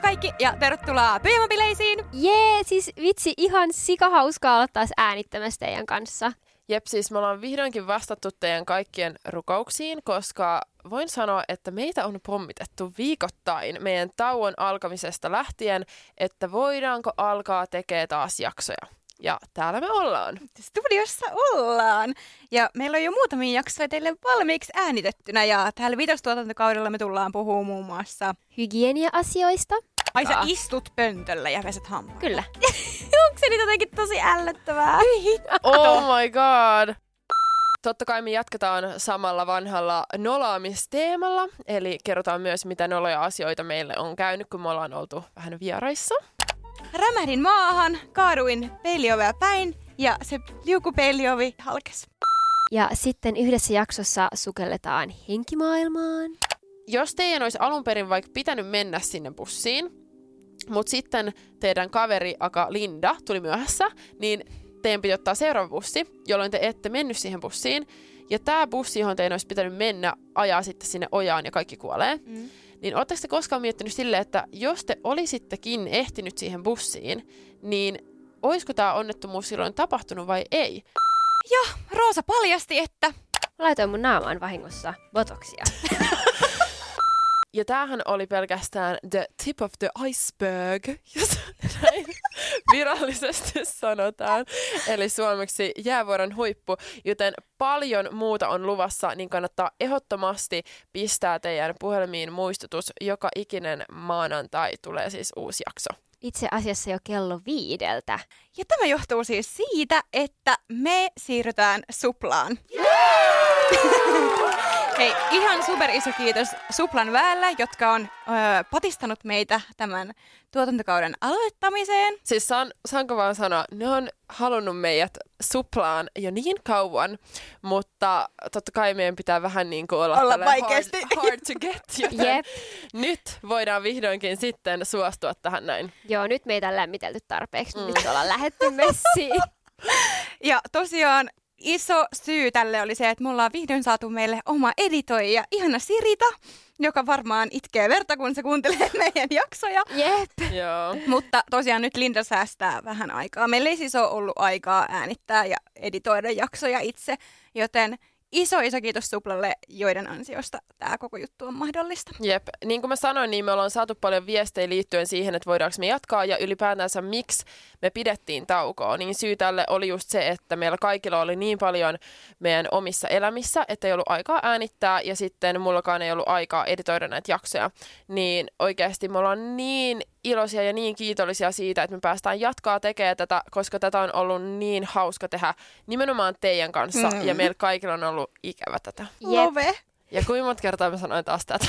Moikka kaikki ja tervetuloa Pyjamabileisiin! Jee, siis vitsi, ihan sikahauskaa olla taas äänittämässä teidän kanssa. Jep, siis me ollaan vihdoinkin vastattu teidän kaikkien rukouksiin, koska voin sanoa, että meitä on pommitettu viikoittain meidän tauon alkamisesta lähtien, että voidaanko alkaa tekee taas jaksoja. Ja täällä me ollaan. Studiossa ollaan. Ja meillä on jo muutamia jaksoja teille valmiiksi äänitettynä. Ja täällä viitostuotantokaudella me tullaan puhumaan muun muassa... Hygienia-asioista. Ai sä istut pöntöllä ja peset hampaat. Kyllä. Onko se nyt jotenkin tosi ällöttävää? Oh my god! Totta kai me jatketaan samalla vanhalla nolaamisteemalla, eli kerrotaan myös, mitä noloja asioita meille on käynyt, kun me ollaan oltu vähän vieraissa. Rämähdin maahan, kaaduin peiliovea päin ja se liukupeiliovi halkesi. Ja sitten yhdessä jaksossa sukelletaan henkimaailmaan. Jos teidän olisi alun perin vaikka pitänyt mennä sinne bussiin, mutta sitten teidän kaveri Aka Linda tuli myöhässä, niin teidän piti ottaa seuraava bussi, jolloin te ette mennyt siihen bussiin. Ja tämä bussi, johon teidän olisi pitänyt mennä, ajaa sitten sinne ojaan ja kaikki kuolee. Mm. Niin oletteko te koskaan miettinyt silleen, että jos te olisittekin ehtinyt siihen bussiin, niin olisiko tämä onnettomuus silloin tapahtunut vai ei? Ja Roosa paljasti, että... Laitoin mun naamaan vahingossa botoksia. Ja tämähän oli pelkästään the tip of the iceberg, jos näin virallisesti sanotaan. Eli suomeksi jäävuoren huippu, joten paljon muuta on luvassa, niin kannattaa ehdottomasti pistää teidän puhelimiin muistutus. Joka ikinen maanantai tulee siis uusi jakso. Itse asiassa jo kello viideltä. Ja tämä johtuu siis siitä, että me siirrytään suplaan. Hei, ihan super iso kiitos Suplan väellä, jotka on öö, patistanut meitä tämän tuotantokauden aloittamiseen. Siis saan, saanko vaan sanoa, ne on halunnut meidät suplaan jo niin kauan, mutta totta kai meidän pitää vähän niin kuin olla, Olla vaikeasti. hard, hard to get, joten Jep. nyt voidaan vihdoinkin sitten suostua tähän näin. Joo, nyt meitä on lämmitelty tarpeeksi. Mm. Nyt ollaan lähetty messiin. Ja tosiaan iso syy tälle oli se, että mulla on vihdoin saatu meille oma editoija, ihana Sirita, joka varmaan itkee verta, kun se kuuntelee meidän jaksoja. Jep. Joo. Mutta tosiaan nyt Linda säästää vähän aikaa. Meillä ei siis ole ollut aikaa äänittää ja editoida jaksoja itse, joten iso iso kiitos Suplalle, joiden ansiosta tämä koko juttu on mahdollista. Jep, niin kuin mä sanoin, niin me ollaan saatu paljon viestejä liittyen siihen, että voidaanko me jatkaa ja ylipäätänsä miksi me pidettiin taukoa. Niin syy tälle oli just se, että meillä kaikilla oli niin paljon meidän omissa elämissä, että ei ollut aikaa äänittää ja sitten mullakaan ei ollut aikaa editoida näitä jaksoja. Niin oikeasti me ollaan niin iloisia ja niin kiitollisia siitä, että me päästään jatkaa tekemään tätä, koska tätä on ollut niin hauska tehdä nimenomaan teidän kanssa Mm. ja meillä kaikilla on ollut ikävä tätä. Jep. Love! Ja kuinka monta kertaa mä sanoin taas tätä?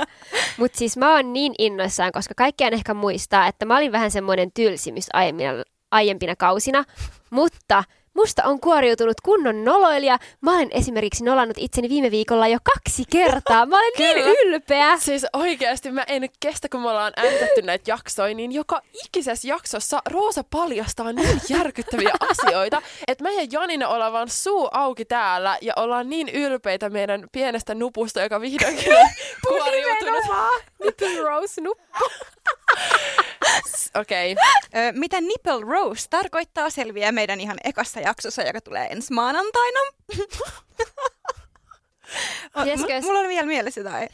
Mutta siis mä oon niin innoissaan, koska kaikkiaan ehkä muistaa, että mä olin vähän semmoinen tylsimys aiempina, aiempina kausina, mutta musta on kuoriutunut kunnon noloilija. Mä olen esimerkiksi nolannut itseni viime viikolla jo kaksi kertaa. Mä olen niin ylpeä. Siis oikeasti mä en kestä, kun me ollaan äänitetty näitä jaksoja, niin joka ikisessä jaksossa Roosa paljastaa niin järkyttäviä asioita, että meidän Janina ollaan vaan suu auki täällä ja ollaan niin ylpeitä meidän pienestä nupusta, joka vihdoinkin on kuoriutunut. Rose nuppu. Okei, okay. Ö, mitä nipple roast tarkoittaa selviää meidän ihan ekassa jaksossa, joka tulee ensi maanantaina. Pitäisikö- m- mulla on vielä mielessä jotain.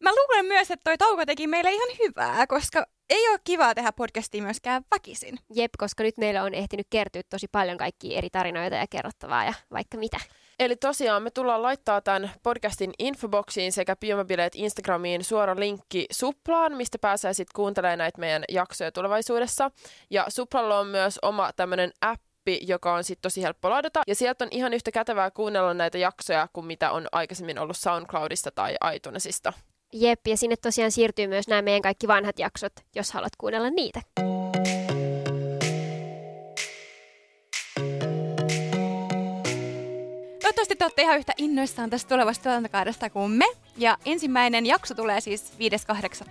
Mä luulen myös, että toi tauko teki meille ihan hyvää, koska ei ole kivaa tehdä podcastia myöskään väkisin. Jep, koska nyt meillä on ehtinyt kertyä tosi paljon kaikkia eri tarinoita ja kerrottavaa ja vaikka mitä. Eli tosiaan me tullaan laittaa tämän podcastin infoboksiin sekä Biomobileet Instagramiin suora linkki Suplaan, mistä pääsee sitten kuuntelemaan näitä meidän jaksoja tulevaisuudessa. Ja Suplalla on myös oma tämmöinen appi, joka on sitten tosi helppo ladata. Ja sieltä on ihan yhtä kätevää kuunnella näitä jaksoja kuin mitä on aikaisemmin ollut SoundCloudista tai iTunesista. Jep, ja sinne tosiaan siirtyy myös nämä meidän kaikki vanhat jaksot, jos haluat kuunnella niitä. Toivottavasti te olette ihan yhtä innoissaan tästä tulevasta tuotantokaudesta kuin me. Ja ensimmäinen jakso tulee siis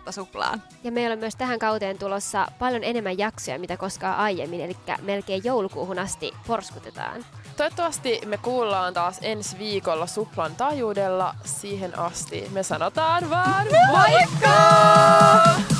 5.8. suplaan. Ja meillä on myös tähän kauteen tulossa paljon enemmän jaksoja, mitä koskaan aiemmin, eli melkein joulukuuhun asti porskutetaan. Toivottavasti me kuullaan taas ensi viikolla Suplan taajuudella. Siihen asti me sanotaan vaan moikka!